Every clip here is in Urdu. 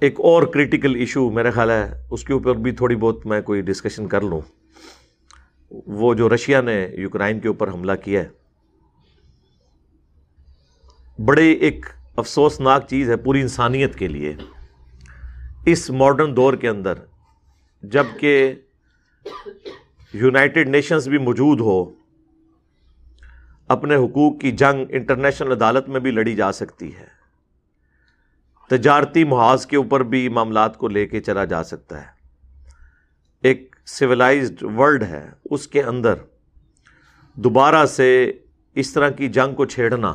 ایک اور کریٹیکل ایشو میرا خیال ہے، اس کے اوپر بھی تھوڑی بہت میں کوئی ڈسکشن کر لوں۔ وہ جو رشیا نے یوکرائن کے اوپر حملہ کیا ہے، بڑے ایک افسوسناک چیز ہے پوری انسانیت کے لیے۔ اس ماڈرن دور کے اندر جبکہ یونائٹڈ نیشنز بھی موجود ہو، اپنے حقوق کی جنگ انٹرنیشنل عدالت میں بھی لڑی جا سکتی ہے۔ تجارتی محاذ کے اوپر بھی معاملات کو لے کے چلا جا سکتا ہے۔ ایک سویلائزڈ ورلڈ ہے، اس کے اندر دوبارہ سے اس طرح کی جنگ کو چھیڑنا،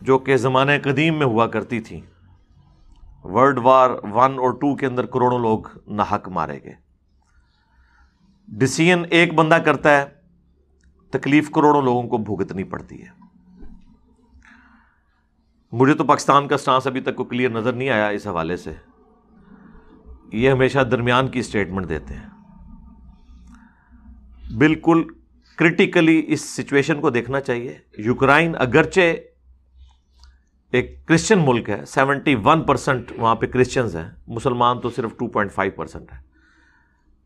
جو کہ زمانے قدیم میں ہوا کرتی تھی۔ ورلڈ وار ون اور ٹو کے اندر کروڑوں لوگ ناحق مارے گئے۔ ڈسیزن ایک بندہ کرتا ہے، تکلیف کروڑوں لوگوں کو بھگتنی پڑتی ہے۔ مجھے تو پاکستان کا سٹانس ابھی تک کو کلیئر نظر نہیں آیا اس حوالے سے۔ یہ ہمیشہ درمیان کی اسٹیٹمنٹ دیتے ہیں۔ بالکل کرٹیکلی اس سچویشن کو دیکھنا چاہیے۔ یوکرائن اگرچہ ایک کرسچن ملک ہے، سیونٹی ون پرسینٹ وہاں پہ کرسچنز ہیں۔ مسلمان تو صرف ٹو پوائنٹ فائیو پرسینٹ ہے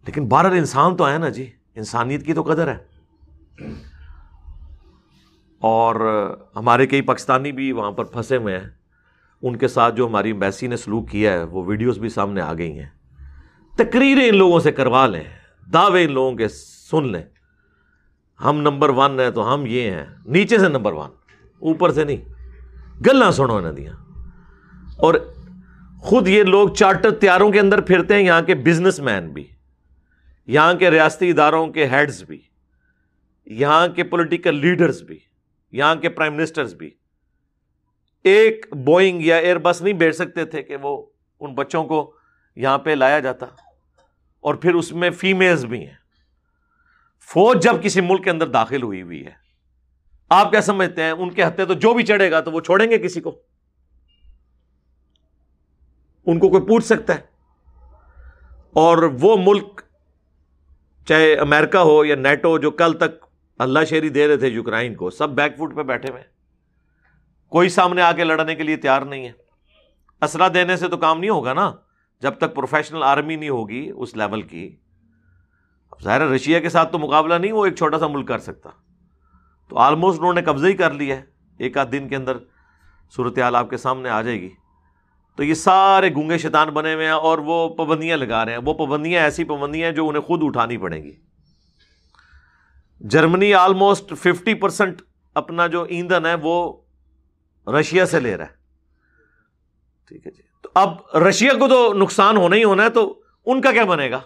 لیکن بارہ انسان تو ہے نا جی انسانیت کی تو قدر ہے۔ اور ہمارے کئی پاکستانی بھی وہاں پر پھنسے ہوئے ہیں۔ ان کے ساتھ جو ہماری امبیسی نے سلوک کیا ہے، وہ ویڈیوز بھی سامنے آ گئی ہیں۔ تقریریں ان لوگوں سے کروا لیں، دعوے ان لوگوں کے سن لیں۔ ہم نمبر ون ہیں تو ہم یہ ہیں، نیچے سے نمبر ون، اوپر سے نہیں۔ گلا سنو نہ دیا۔ اور خود یہ لوگ چارٹر تیاروں کے اندر پھرتے ہیں، یہاں کے بزنس مین بھی، یہاں کے ریاستی اداروں کے ہیڈز بھی، یہاں کے پولیٹیکل لیڈرز بھی۔ یہاں کے پرائم منسٹرز بھی۔ ایک بوئنگ یا ایئر بس نہیں بیٹھ سکتے تھے کہ وہ ان بچوں کو یہاں پہ لایا جاتا۔ اور پھر اس میں فیمیلز بھی ہیں۔ فوج جب کسی ملک کے اندر داخل ہوئی ہوئی ہے، آپ کیا سمجھتے ہیں؟ ان کے ہتھے تو جو بھی چڑھے گا تو وہ چھوڑیں گے کسی کو۔ ان کو کوئی پوچھ سکتا ہے۔ اور وہ ملک، چاہے امریکہ ہو یا نیٹو، جو کل تک اللہ شیری دے رہے تھے یوکرائن کو، سب بیک فوٹ پہ بیٹھے ہوئے کوئی سامنے آ کے لڑنے کے لیے تیار نہیں ہے۔ اسرا دینے سے تو کام نہیں ہوگا نا۔ جب تک پروفیشنل آرمی نہیں ہوگی اس لیول کی۔ ظاہر رشیا کے ساتھ تو مقابلہ نہیں وہ ایک چھوٹا سا ملک کر سکتا۔ تو آلموسٹ انہوں نے قبضہ ہی کر لیا ہے۔ ایک آدھ دن کے اندر صورتحال آپ کے سامنے آ جائے گی۔ تو یہ سارے گونگے شیطان بنے ہوئے ہیں اور وہ پابندیاں لگا رہے ہیں۔ وہ پابندیاں ایسی پابندیاں ہیں جو انہیں خود اٹھانی پڑیں گی۔ جرمنی آلموسٹ ففٹی پرسینٹ اپنا جو ایندھن ہے وہ رشیا سے لے رہا ہے۔ ٹھیک ہے جی۔ تو اب رشیا کو تو نقصان ہونا ہی ہونا ہے، تو ان کا کیا بنے گا؟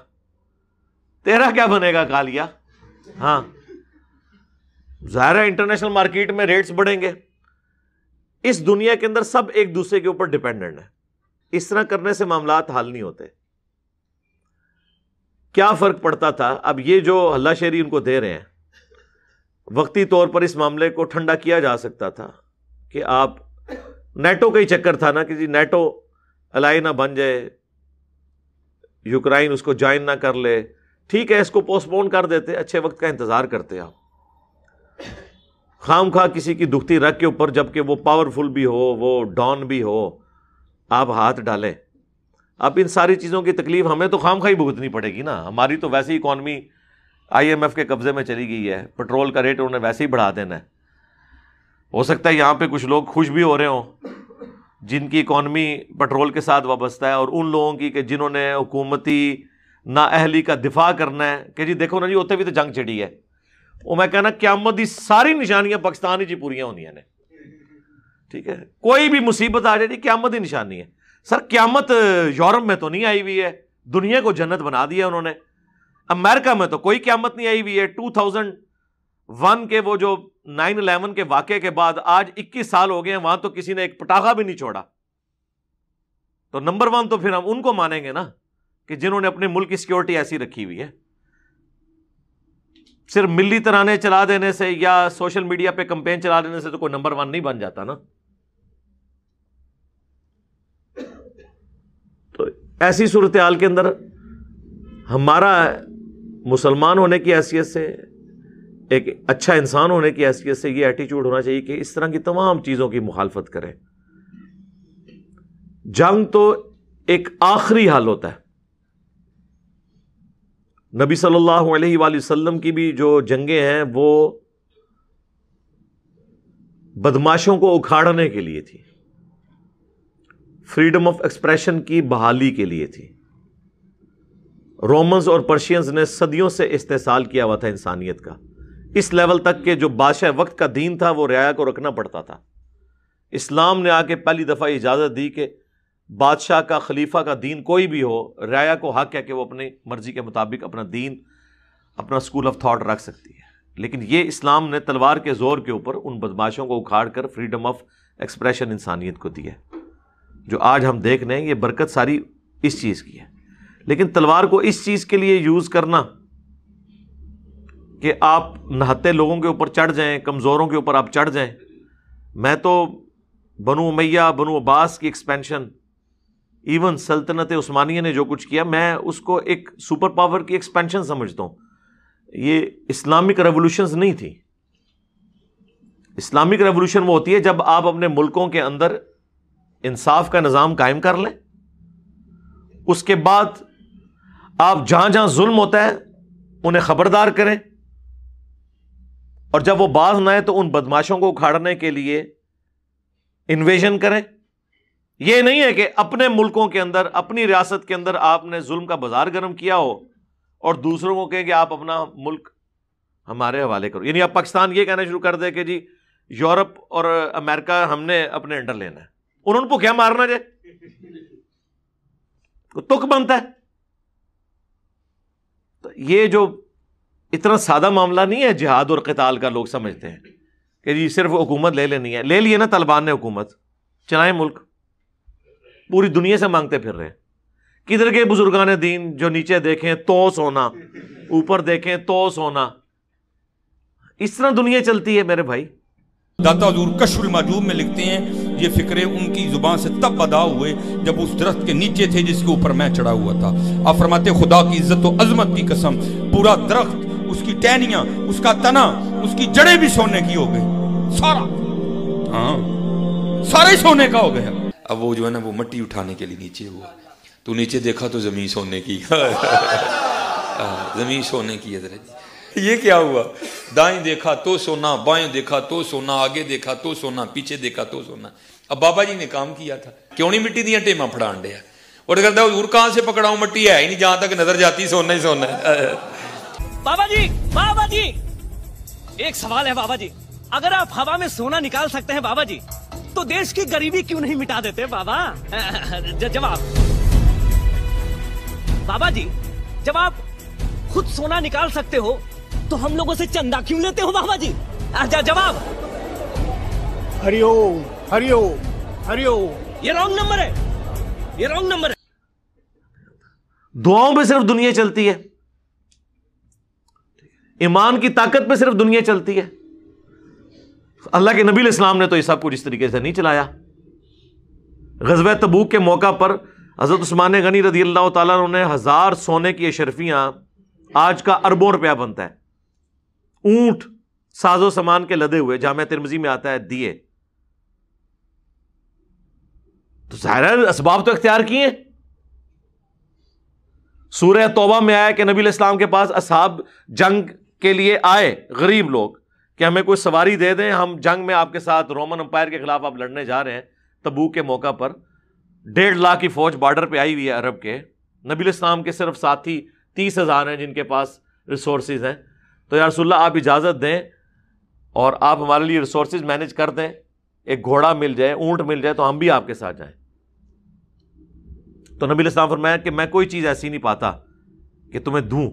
تیرا کیا بنے گا کالیا؟ ہاں۔ ظاہر انٹرنیشنل مارکیٹ میں ریٹس بڑھیں گے۔ اس دنیا کے اندر سب ایک دوسرے کے اوپر ڈپینڈنٹ ہے اس طرح کرنے سے معاملات حل نہیں ہوتے۔ کیا فرق پڑتا تھا؟ اب یہ جو اللہ شہری ان کو دے رہے ہیں وقتی طور پر اس معاملے کو ٹھنڈا کیا جا سکتا تھا کہ آپ نیٹو کا ہی چکر تھا نا کہ جی نیٹو الائی نہ بن جائے، یوکرائن اس کو جوائن نہ کر لے۔ ٹھیک ہے، اس کو پوسٹ پون کر دیتے، اچھے وقت کا انتظار کرتے آپ۔ خام خواہ کسی کی دکھتی رکھ کے اوپر جبکہ وہ پاورفل بھی ہو، وہ ڈان بھی ہو، آپ ہاتھ ڈالیں۔ اب ان ساری چیزوں کی تکلیف ہمیں تو خام خواہ ہی بھگتنی پڑے گی نا۔ ہماری تو ویسی اکانومی آئی ایم ایف کے قبضے میں چلی گئی ہے۔ پٹرول کا ریٹ انہوں نے ویسے ہی بڑھا دینا ہے۔ ہو سکتا ہے یہاں پہ کچھ لوگ خوش بھی ہو رہے ہوں۔ جن کی اکانومی پٹرول کے ساتھ وابستہ ہے اور ان لوگوں کی کہ جنہوں نے حکومتی نا اہلی کا دفاع کرنا ہے کہ جی دیکھو نا جی ہوتے بھی تو جنگ چڑھی ہے۔ وہ میں کہنا قیامت دی ساری نشانیاں پاکستان ہی جی پوریا ہونی نے ٹھیک ہے؟ کوئی بھی مصیبت آ جائے جی قیامت ہی نشانی ہے۔ سر، قیامت یورپ میں تو نہیں آئی ہوئی ہے۔ دنیا کو جنت بنا دیا انہوں نے۔ امیرکا میں تو کوئی قیامت نہیں آئی ہوئی ہے۔ ٹو تھاؤزینڈ ون کے وہ جو نائن الیون کے واقعے کے بعد آج اکیس سال ہو گئے ہیں، وہاں تو کسی نے ایک پٹاخا بھی نہیں چھوڑا۔ تو نمبر ون تو پھر ہم ان کو مانیں گے نا کہ جنہوں نے اپنے ملک کی سیکورٹی ایسی رکھی ہوئی ہے۔ صرف ملی ترانے چلا دینے سے یا سوشل میڈیا پہ کمپین چلا دینے سے تو کوئی نمبر ون نہیں بن جاتا نا۔ تو ایسی صورتحال کے اندر ہمارا مسلمان ہونے کی حیثیت سے، ایک اچھا انسان ہونے کی حیثیت سے یہ ایٹیچیوڈ ہونا چاہیے کہ اس طرح کی تمام چیزوں کی مخالفت کریں جنگ تو ایک آخری حال ہوتا ہے۔ نبی صلی اللہ علیہ وآلہ وسلم کی بھی جو جنگیں ہیں، وہ بدماشوں کو اکھاڑنے کے لیے تھی فریڈم آف ایکسپریشن کی بحالی کے لیے تھی رومنز اور پرشینز نے صدیوں سے استحصال کیا ہوا تھا انسانیت کا۔ اس لیول تک کہ جو بادشاہ وقت کا دین تھا وہ رعایا کو رکھنا پڑتا تھا۔ اسلام نے آ کے پہلی دفعہ اجازت دی کہ بادشاہ کا خلیفہ کا دین کوئی بھی ہو، رعایا کو حق ہے کہ وہ اپنی مرضی کے مطابق اپنا دین، اپنا اسکول آف تھاٹ رکھ سکتی ہے۔ لیکن یہ اسلام نے تلوار کے زور کے اوپر ان بدماشوں کو اکھاڑ کر فریڈم آف ایکسپریشن انسانیت کو دی ہے۔ جو آج ہم دیکھ رہے ہیں، یہ برکت ساری اس چیز کی ہے۔ لیکن تلوار کو اس چیز کے لیے یوز کرنا کہ آپ نہتے لوگوں کے اوپر چڑھ جائیں، کمزوروں کے اوپر آپ چڑھ جائیں۔ میں تو بنو میاں بنو عباس کی ایکسپینشن ایون سلطنت عثمانیہ نے جو کچھ کیا، میں اس کو ایک سپر پاور کی ایکسپینشن سمجھتا ہوں۔ یہ اسلامک ریولیوشنز نہیں تھی۔ اسلامک ریولیوشن وہ ہوتی ہے جب آپ اپنے ملکوں کے اندر انصاف کا نظام قائم کر لیں۔ اس کے بعد آپ جہاں جہاں ظلم ہوتا ہے، انہیں خبردار کریں۔ اور جب وہ باز نہ آئے تو ان بدماشوں کو اکھاڑنے کے لیے انویژن کریں۔ یہ نہیں ہے کہ اپنے ملکوں کے اندر، اپنی ریاست کے اندر آپ نے ظلم کا بازار گرم کیا ہو اور دوسروں کو کہیں کہ آپ اپنا ملک ہمارے حوالے کرو۔ یعنی اب پاکستان یہ کہنا شروع کر دے کہ جی یورپ اور امریکہ ہم نے اپنے انڈر لینا ہے۔ انہوں کو کیا مارنا جائے؟ تک بنتا ہے۔ یہ جو اتنا سادہ معاملہ نہیں ہے جہاد اور قتال کا لوگ سمجھتے ہیں کہ جی صرف حکومت لے لینی ہے۔ لے لیے نا طالبان نے حکومت، چلائیں ملک۔ پوری دنیا سے مانگتے پھر رہے کدھر کے بزرگان دین جو نیچے دیکھیں تو سونا، اوپر دیکھیں تو سونا۔ اس طرح دنیا چلتی ہے میرے بھائی۔ داتا حضور کشف الماجوب میں لکھتے ہیں یہ فکرے ان کی زبان سے تب ادا ہوئے جب اس درخت کے نیچے تھے جس کے اوپر میں چڑھا ہوا تھا۔ آپ فرماتے خدا کی عزت و عظمت کی قسم، پورا درخت، اس کی ٹہنیاں، اس کا تنا، اس کی جڑیں بھی سونے کی ہو گئی سارا۔ ہاں۔ سارے سونے کا ہو گیا۔ اب وہ جو ہے نا، وہ مٹی اٹھانے کے لیے نیچے ہوا۔ تو نیچے دیکھا تو زمین سونے کی۔ زمین سونے کی ہے۔ یہ کیا ہوا؟ دائیں دیکھا تو سونا، بائیں دیکھا تو سونا، آگے دیکھا تو سونا، پیچھے دیکھا تو سونا۔ اب بابا جی نے کام کیا تھا۔ کیوں نہیں مٹی دیا ٹیما پھڑان دیا؟ اور کرتا حضور کہاں سے پکڑاؤں؟ مٹی ہے ہی نہیں، جہاں تک نظر جاتی سونا ہی سونا ہے۔ بابا جی بابا جی! ایک سوال ہے بابا جی۔ اگر آپ ہوا میں سونا نکال سکتے ہیں بابا جی تو دیش کی غریبی کیوں نہیں مٹا دیتے بابا؟ جواب۔ بابا جی جب آپ خود سونا نکال سکتے ہو تو ہم لوگوں سے چندہ کیوں لیتے ہو بابا جی؟ جواب۔ ہری ہری ہری یہ رانگ نمبر ہے۔ یہ رانگ نمبر ہے۔ دعاؤں پہ صرف دنیا چلتی ہے۔ ایمان کی طاقت پہ صرف دنیا چلتی ہے۔ اللہ کے نبی الاسلام نے تو یہ سب کچھ اس طریقے سے نہیں چلایا۔ غزب تبوک کے موقع پر حضرت عثمان غنی رضی اللہ تعالیٰ نے ہزار سونے کی اشرفیاں آج کا اربوں روپیہ بنتا ہے۔ اونٹ ساز و سامان کے لدے ہوئے جامع ترمزی میں آتا ہے، دیے۔ تو ظاہر اسباب تو اختیار کیے سورہ توبہ میں آیا کہ نبی الاسلام کے پاس اصحاب جنگ کے لیے آئے، غریب لوگ، کہ ہمیں کوئی سواری دے دیں۔ ہم جنگ میں آپ کے ساتھ رومن امپائر کے خلاف آپ لڑنے جا رہے ہیں۔ تبو کے موقع پر ڈیڑھ لاکھ کی فوج بارڈر پہ آئی ہوئی ہے عرب کے۔ نبی الاسلام کے صرف ساتھی تیس ہزار ہیں جن کے پاس ریسورسز ہیں۔ تو یا رسول اللہ، آپ اجازت دیں اور آپ ہمارے لیے ریسورسز مینج کر دیں، ایک گھوڑا مل جائے، اونٹ مل جائے، تو ہم بھی آپ کے ساتھ جائیں۔ تو نبی الاسلام فرمایا کہ میں کوئی چیز ایسی نہیں پاتا کہ تمہیں دوں۔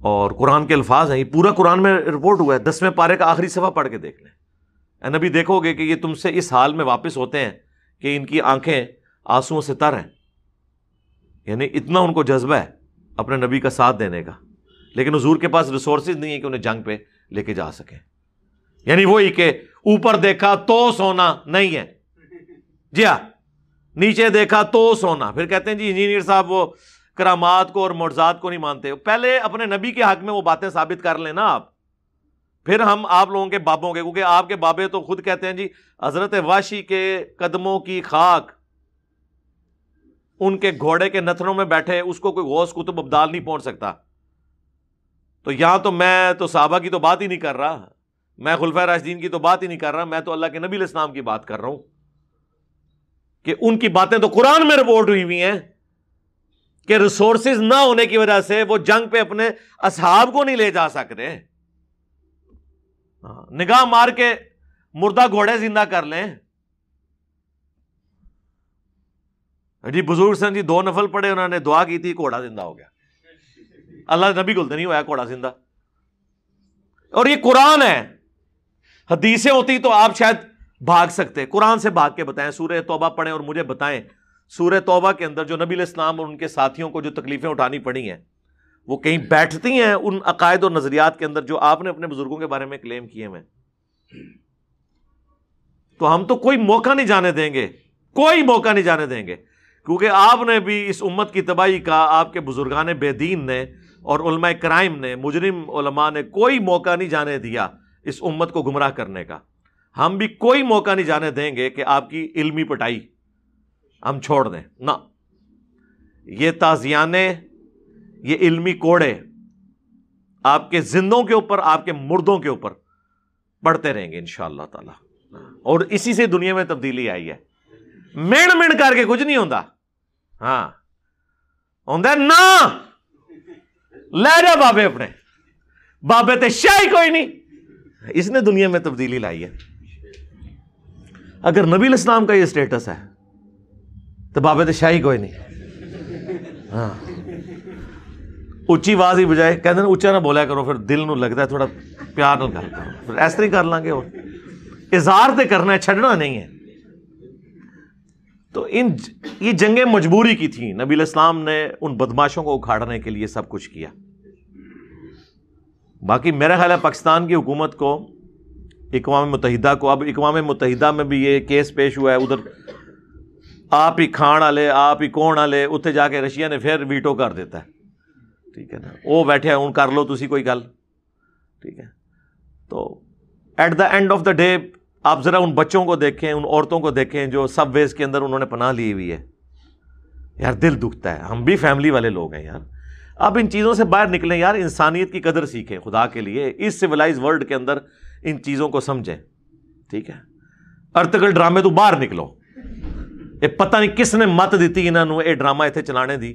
اور قرآن کے الفاظ ہیں یہ پورا قرآن میں رپورٹ ہوا ہے، دسویں پارے کا آخری صفحہ پڑھ کے دیکھ لیں۔ نبی، دیکھو گے کہ یہ تم سے اس حال میں واپس ہوتے ہیں کہ ان کی آنکھیں آنسو سے تر ہیں۔ یعنی اتنا ان کو جذبہ ہے اپنے نبی کا ساتھ دینے کا۔ لیکن حضور کے پاس ریسورسز نہیں ہے کہ انہیں جنگ پہ لے کے جا سکیں۔ یعنی وہی کہ اوپر دیکھا تو سونا نہیں ہے۔ جی ہاں نیچے دیکھا تو سونا۔ پھر کہتے ہیں جی انجینئر صاحب وہ کرامات کو اور مرزاد کو نہیں مانتے۔ پہلے اپنے نبی کے حق میں وہ باتیں ثابت کر لیں نا آپ۔ پھر ہم آپ لوگوں کے بابوں کے، کیونکہ آپ کے بابے تو خود کہتے ہیں جی حضرت واشی کے قدموں کی خاک۔ ان کے گھوڑے کے نتھروں میں بیٹھے، اس کو کوئی غوث کتب ابدال نہیں پہنچ سکتا۔ تو یہاں تو میں تو صحابہ کی تو بات ہی نہیں کر رہا۔ میں خلفۂ راشدین کی تو بات ہی نہیں کر رہا۔ میں تو اللہ کے نبی الاسلام کی بات کر رہا ہوں۔ کہ ان کی باتیں تو قرآن میں رپورٹ ہوئی ہوئی ہیں۔ کہ ریسورسز نہ ہونے کی وجہ سے وہ جنگ پہ اپنے اصحاب کو نہیں لے جا سک رہے ہاں، نگاہ مار کے مردہ گھوڑے زندہ کر لیں۔ جی بزرگ سن جی دو نفل پڑے انہوں نے دعا کی تھی گھوڑا زندہ ہو گیا۔ اللہ نبی گلتے نہیں ہوا گھوڑا زندہ۔ اور یہ قرآن ہے۔ حدیثیں ہوتی تو آپ شاید بھاگ سکتے۔ قرآن سے بھاگ کے بتائیں، سورہ توبہ پڑھیں اور مجھے بتائیں۔ سورہ توبہ کے اندر جو نبی الاسلام اور ان کے ساتھیوں کو جو تکلیفیں اٹھانی پڑی ہیں، وہ کہیں بیٹھتی ہیں ان عقائد اور نظریات کے اندر جو آپ نے اپنے بزرگوں کے بارے میں کلیم کیے ہوئے۔ تو ہم تو کوئی موقع نہیں جانے دیں گے۔ کوئی موقع نہیں جانے دیں گے۔ کیونکہ آپ نے بھی اس امت کی تباہی کا، آپ کے بزرگان بے دین نے اور علماء کرائم نے، مجرم علماء نے کوئی موقع نہیں جانے دیا اس امت کو گمراہ کرنے کا۔ ہم بھی کوئی موقع نہیں جانے دیں گے کہ آپ کی علمی پٹائی ہم چھوڑ دیں۔ نہ۔ یہ تازیانے، یہ علمی کوڑے آپ کے زندوں کے اوپر، آپ کے مردوں کے اوپر پڑھتے رہیں گے ان شاء اللہ تعالی۔ اور اسی سے دنیا میں تبدیلی آئی ہے۔ مین مین کر کے کچھ نہیں ہوتا ہاں۔ نہ۔ لے جا بابے اپنے۔ بابے تے شاہی کوئی نہیں۔ اس نے دنیا میں تبدیلی لائی ہے۔ اگر نبی الاسلام کا یہ اسٹیٹس ہے، تو بابے تے شاہی کوئی نہیں۔ ہاں۔ اچھی آواز ہی بجائے کہتے ہیں اچا نہ بولا کرو، پھر دل نو لگتا ہے تھوڑا پیار نہ کر کرو۔ پھر اس طرح کر لیں گے اور۔ اظہار تے کرنا ہے چھڑنا نہیں ہے۔ تو ان یہ جنگیں مجبوری کی تھیں۔ نبی الاسلام نے ان بدماشوں کو اکھاڑنے کے لیے سب کچھ کیا۔ باقی میرا خیال ہے پاکستان کی حکومت کو، اقوام متحدہ کو، اب اقوام متحدہ میں بھی یہ کیس پیش ہوا ہے۔ ادھر آپ ہی کھان والے آپ ہی کون والے اتنے جا کے رشیا نے پھر ویٹو کر دیتا ہے۔ ٹھیک ہے نا؟ وہ بیٹھے ہوں کر لو تھی کوئی گل۔ ٹھیک ہے؟ تو at the end of the day آپ ذرا ان بچوں کو دیکھیں، ان عورتوں کو دیکھیں جو سب ویز کے اندر انہوں نے پناہ لی ہوئی ہے۔ یار دل دکھتا ہے، ہم بھی فیملی والے لوگ ہیں یار۔ اب ان چیزوں سے باہر نکلیں، یار انسانیت کی قدر سیکھیں خدا کے لیے، اس سویلائز ورلڈ کے اندر ان چیزوں کو سمجھیں۔ ٹھیک ہے؟ ارتگل ڈرامے تو باہر نکلو۔ یہ پتہ نہیں کس نے مت دیتی انہوں نے یہ ڈرامہ اتنے چلانے دی۔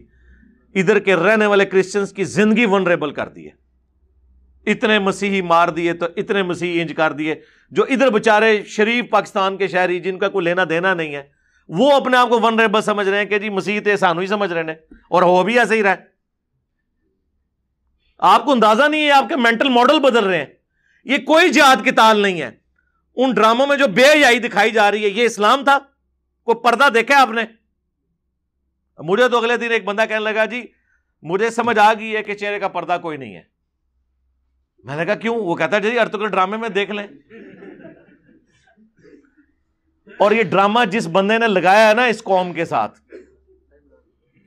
ادھر کے رہنے والے کرسچنس کی زندگی ونریبل کر دی ہے۔ اتنے مسیحی مار دیے تو اتنے مسیحی انج کر دیے، جو ادھر بچارے شریف پاکستان کے شہری جن کا کوئی لینا دینا نہیں ہے، وہ اپنے آپ کو ون سمجھ رہے ہیں کہ جی مسیح تو سانو ہی سمجھ رہے ہیں، اور وہ بھی ایسے ہی رہے۔ آپ کو اندازہ نہیں ہے آپ کے مینٹل ماڈل بدل رہے ہیں۔ یہ کوئی جہاد کی تال نہیں ہے۔ ان ڈراموں میں جو بے حیائی دکھائی جا رہی ہے، یہ اسلام تھا۔ کوئی پردہ دیکھا آپ نے؟ مجھے تو اگلے دن ایک بندہ کہنے لگا جی مجھے سمجھ آ گئی ہے کہ چہرے کا پردہ کوئی نہیں ہے۔ میں نے کہا، کیوں؟ وہ کہتا ہے جی ارتقل ڈرامے میں دیکھ لیں. اور یہ ڈرامہ جس بندے نے لگایا ہے نا اس قوم کے ساتھ،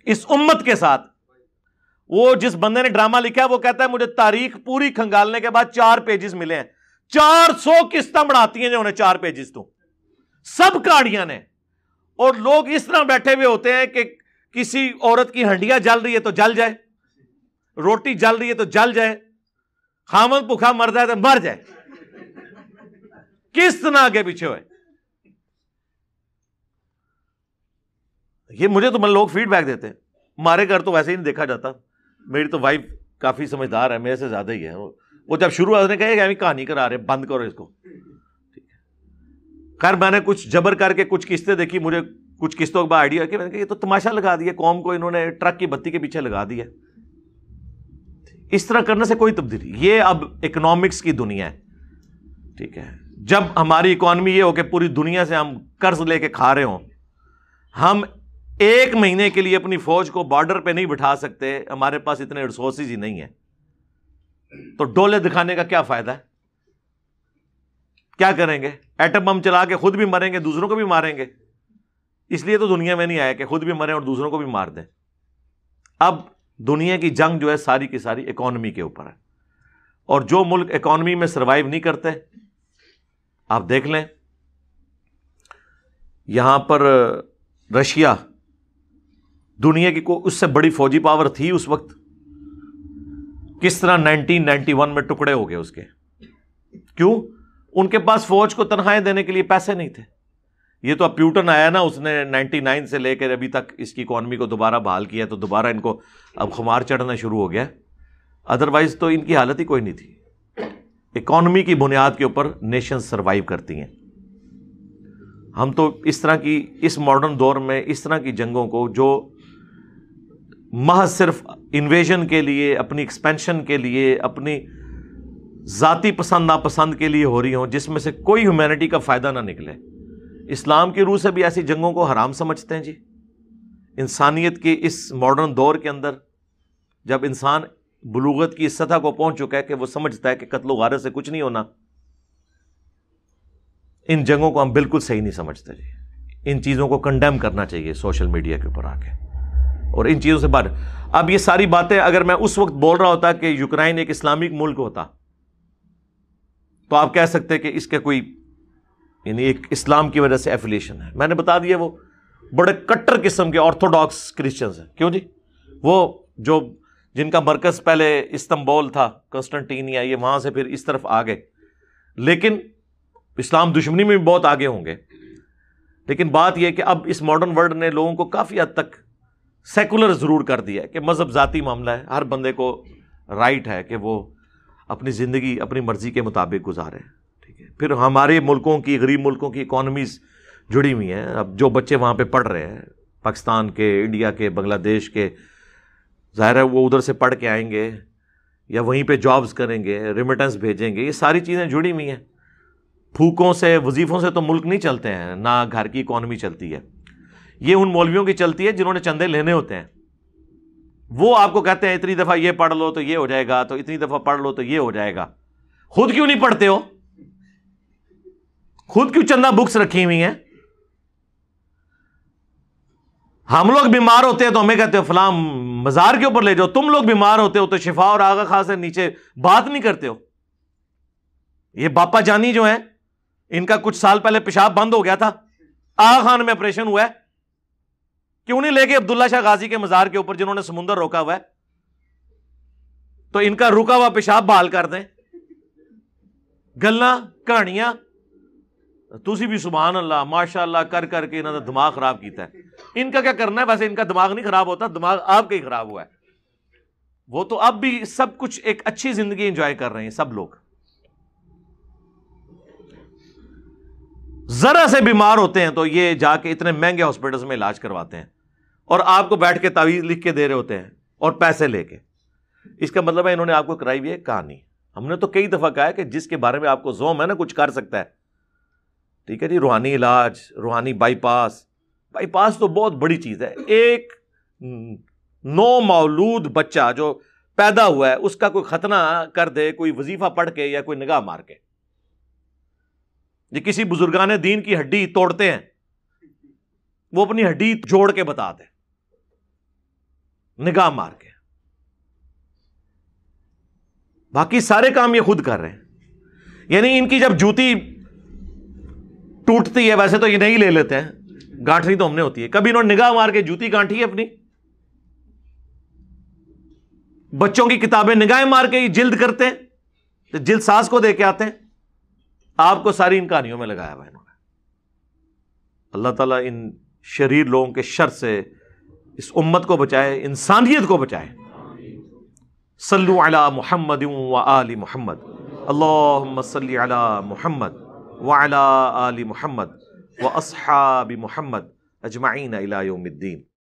اس امت کے ساتھ، وہ جس بندے نے ڈرامہ لکھا ہے، وہ کہتا ہے، مجھے تاریخ پوری کھنگالنے کے بعد چار پیجز ملے ہیں۔ چار سو قسطیں بڑھاتی ہیں جو انہیں چار پیجز تو۔ سب کہانیاں نے۔ اور لوگ اس طرح بیٹھے ہوئے ہوتے ہیں کہ کسی عورت کی ہنڈیاں جل رہی ہے تو جل جائے، روٹی جل رہی ہے تو جل جائے۔ خامن بھوکھا مر جائے تو مر جائے۔ کس طرح آگے پیچھے ہوئے؟ یہ مجھے تو لوگ فیڈ بیک دیتے ہیں۔ ہمارے گھر تو ویسے ہی نہیں دیکھا جاتا۔ میری تو وائف کافی سمجھدار ہے، میرے سے زیادہ ہی ہے۔ وہ جب شروع نے کہا کہ کہانی کرا رہے بند کرو اس کو۔ خیر، میں نے کچھ جبر کر کے کچھ قسطیں دیکھی، مجھے کچھ قسطوں کے بعد آئیڈیا کہ میں نے کہا، یہ تو تماشا لگا دیا قوم کو انہوں نے ٹرک کی بتی کے پیچھے لگا دیا اس طرح کرنے سے کوئی تبدیلی یہ اب اکنامکس کی دنیا ہے۔ ٹھیک ہے۔ جب ہماری اکانومی یہ ہو کہ پوری دنیا سے ہم قرض لے کے کھا رہے ہوں، ہم ایک مہینے کے لیے اپنی فوج کو بارڈر پہ نہیں بٹھا سکتے، ہمارے پاس اتنے ریسورسز ہی نہیں ہے تو ڈولے دکھانے کا کیا فائدہ ہے؟ کیا کریں گے؟ ایٹم بم چلا کے خود بھی مریں گے، دوسروں کو بھی ماریں گے۔ اس لیے تو دنیا میں نہیں آیا کہ خود بھی مریں اور دوسروں کو بھی مار دیں۔ اب دنیا کی جنگ جو ہے ساری کی ساری اکانومی کے اوپر ہے۔ اور جو ملک اکانومی میں سروائیو نہیں کرتے، آپ دیکھ لیں۔ یہاں پر رشیا، دنیا کی کوئی اس سے بڑی فوجی پاور تھی اس وقت۔ کس طرح نائنٹین نائنٹی ون میں ٹکڑے ہو گئے اس کے؟ کیوں؟ ان کے پاس فوج کو تنخواہیں دینے کے لیے پیسے نہیں تھے۔ یہ تو اب پیوٹن آیا نا، اس نے نائنٹی نائن سے لے کر ابھی تک اس کی اکانومی کو دوبارہ بحال کیا تو دوبارہ ان کو اب خمار چڑھنا شروع ہو گیا ادروائز تو ان کی حالت ہی کوئی نہیں تھی۔ اکانومی کی بنیاد کے اوپر نیشن سروائیو کرتی ہیں۔ ہم تو اس طرح کی، اس ماڈرن دور میں اس طرح کی جنگوں کو، جو محض صرف انویژن کے لیے، اپنی ایکسپینشن کے لیے، اپنی ذاتی پسند، ناپسند کے لیے ہو رہی ہوں، جس میں سے کوئی ہیومینٹی کا فائدہ نہ نکلے۔ اسلام کی روح سے بھی ایسی جنگوں کو حرام سمجھتے ہیں جی۔ انسانیت کے اس ماڈرن دور کے اندر جب انسان بلوغت کی اس سطح کو پہنچ چکا ہے کہ وہ سمجھتا ہے کہ قتل و غارت سے کچھ نہیں ہونا، ان جنگوں کو ہم بالکل صحیح نہیں سمجھتے جی۔ ان چیزوں کو کنڈیم کرنا چاہیے سوشل میڈیا کے اوپر آ کے اور ان چیزوں سے باہر۔ اب یہ ساری باتیں اگر میں اس وقت بول رہا ہوتا کہ یوکرائن ایک اسلامک ملک ہوتا، تو آپ کہہ سکتے کہ اس کے کوئی یعنی ایک اسلام کی وجہ سے ایفیلیشن ہے۔ میں نے بتا دیا وہ بڑے کٹر قسم کے آرتھوڈاکس کرسچنس ہیں۔ کیوں جی؟ وہ جو جن کا مرکز پہلے استنبول تھا کنسٹنٹینیا یہ وہاں سے پھر اس طرف آ گئے۔ لیکن اسلام دشمنی میں بھی بہت آگے ہوں گے۔ لیکن بات یہ کہ اب اس ماڈرن ورلڈ نے لوگوں کو کافی حد تک سیکولر ضرور کر دیا ہے کہ مذہب ذاتی معاملہ ہے۔ ہر بندے کو رائٹ ہے کہ وہ اپنی زندگی، اپنی مرضی کے مطابق گزارے۔ ٹھیک ہے پھر ہمارے ملکوں کی، غریب ملکوں کی اکانومیز جڑی ہوئی ہیں۔ اب جو بچے وہاں پہ پڑھ رہے ہیں، پاکستان کے، انڈیا کے، بنگلہ دیش کے، ظاہر ہے وہ ادھر سے پڑھ کے آئیں گے یا وہیں پہ جابس کریں گے ریمیٹنس بھیجیں گے، یہ ساری چیزیں جڑی ہوئی ہیں۔ پھوکوں سے، وظیفوں سے تو ملک نہیں چلتے ہیں، نہ گھر کی اکانومی چلتی ہے۔ یہ ان مولویوں کی چلتی ہے جنہوں نے چندے لینے ہوتے ہیں۔ وہ آپ کو کہتے ہیں، اتنی دفعہ یہ پڑھ لو تو یہ ہو جائے گا، تو اتنی دفعہ پڑھ لو تو یہ ہو جائے گا۔ خود کیوں نہیں پڑھتے ہو؟ خود کیوں چندہ بکس رکھی ہوئی ہیں؟ ہم لوگ بیمار ہوتے ہیں تو ہمیں کہتے ہو فلاں مزار کے اوپر لے جاؤ، تم لوگ بیمار ہوتے ہو تو شفا اور آگا خاص نیچے بات نہیں کرتے ہو۔ یہ باپا جانی جو ہیں، ان کا کچھ سال پہلے پیشاب بند ہو گیا تھا۔ آغا خان میں آپریشن ہوا ہے۔ کیوں نہیں لے کے عبداللہ شاہ غازی کے مزار کے اوپر جنہوں نے سمندر روکا ہوا ہے۔ تو ان کا رکا ہوا پیشاب بحال کر دیں۔ گلا کہانیاں تھی بھی سبحان اللہ، ماشاء اللہ، کر کر کے انہوں نے دماغ خراب کیتا ہے۔ ان کا کیا کرنا ہے؟ ویسے ان کا دماغ نہیں خراب ہوتا، دماغ آپ کا ہی خراب ہوا ہے۔ وہ تو اب بھی سب کچھ ایک اچھی زندگی انجوائے کر رہے ہیں سب لوگ۔ ذرا سے بیمار ہوتے ہیں تو یہ جا کے اتنے مہنگے ہاسپٹل میں علاج کرواتے ہیں اور آپ کو بیٹھ کے تعویذ لکھ کے دے رہے ہوتے ہیں اور پیسے لے کے۔ اس کا مطلب ہے انہوں نے آپ کو کرائی ہوئی ہے کہانی۔ ہم نے تو کئی دفعہ کہا ہے کہ جس کے بارے میں آپ کو زوم ہے نا، کچھ کر سکتا ہے۔ ٹھیک ہے جی روحانی علاج، روحانی بائی پاس بائی پاس تو بہت بڑی چیز ہے۔ ایک نو مولود بچہ جو پیدا ہوا ہے، اس کا کوئی ختنہ کر دے، کوئی وظیفہ پڑھ کے یا کوئی نگاہ مار کے۔ یہ کسی بزرگان دین کی ہڈی توڑتے ہیں۔ وہ اپنی ہڈی جوڑ کے بتا دیں۔ نگاہ مار کے۔ باقی سارے کام یہ خود کر رہے ہیں۔ یعنی ان کی جب جوتی ٹوٹتی ہے، ویسے تو یہ نہیں لے لیتے ہیں۔ گانٹھی تو ہم نے ہوتی ہے۔ کبھی انہوں نے نگاہ مار کے جوتی گانٹھی ہے اپنی؟ بچوں کی کتابیں نگاہیں مار کے یہ جلد کرتے ہیں، تو جلد ساز کو دے کے آتے ہیں۔ آپ کو ساری ان کہانیوں میں لگایا ہوا انہوں نے۔ اللہ تعالیٰ ان شریر لوگوں کے شر سے اس امت کو بچائے، انسانیت کو بچائے۔ صلو علی محمد و آل محمد۔ اللہ صلی علی محمد۔ وعلی آل محمد و اصحاب محمد اجمعین یوم الدین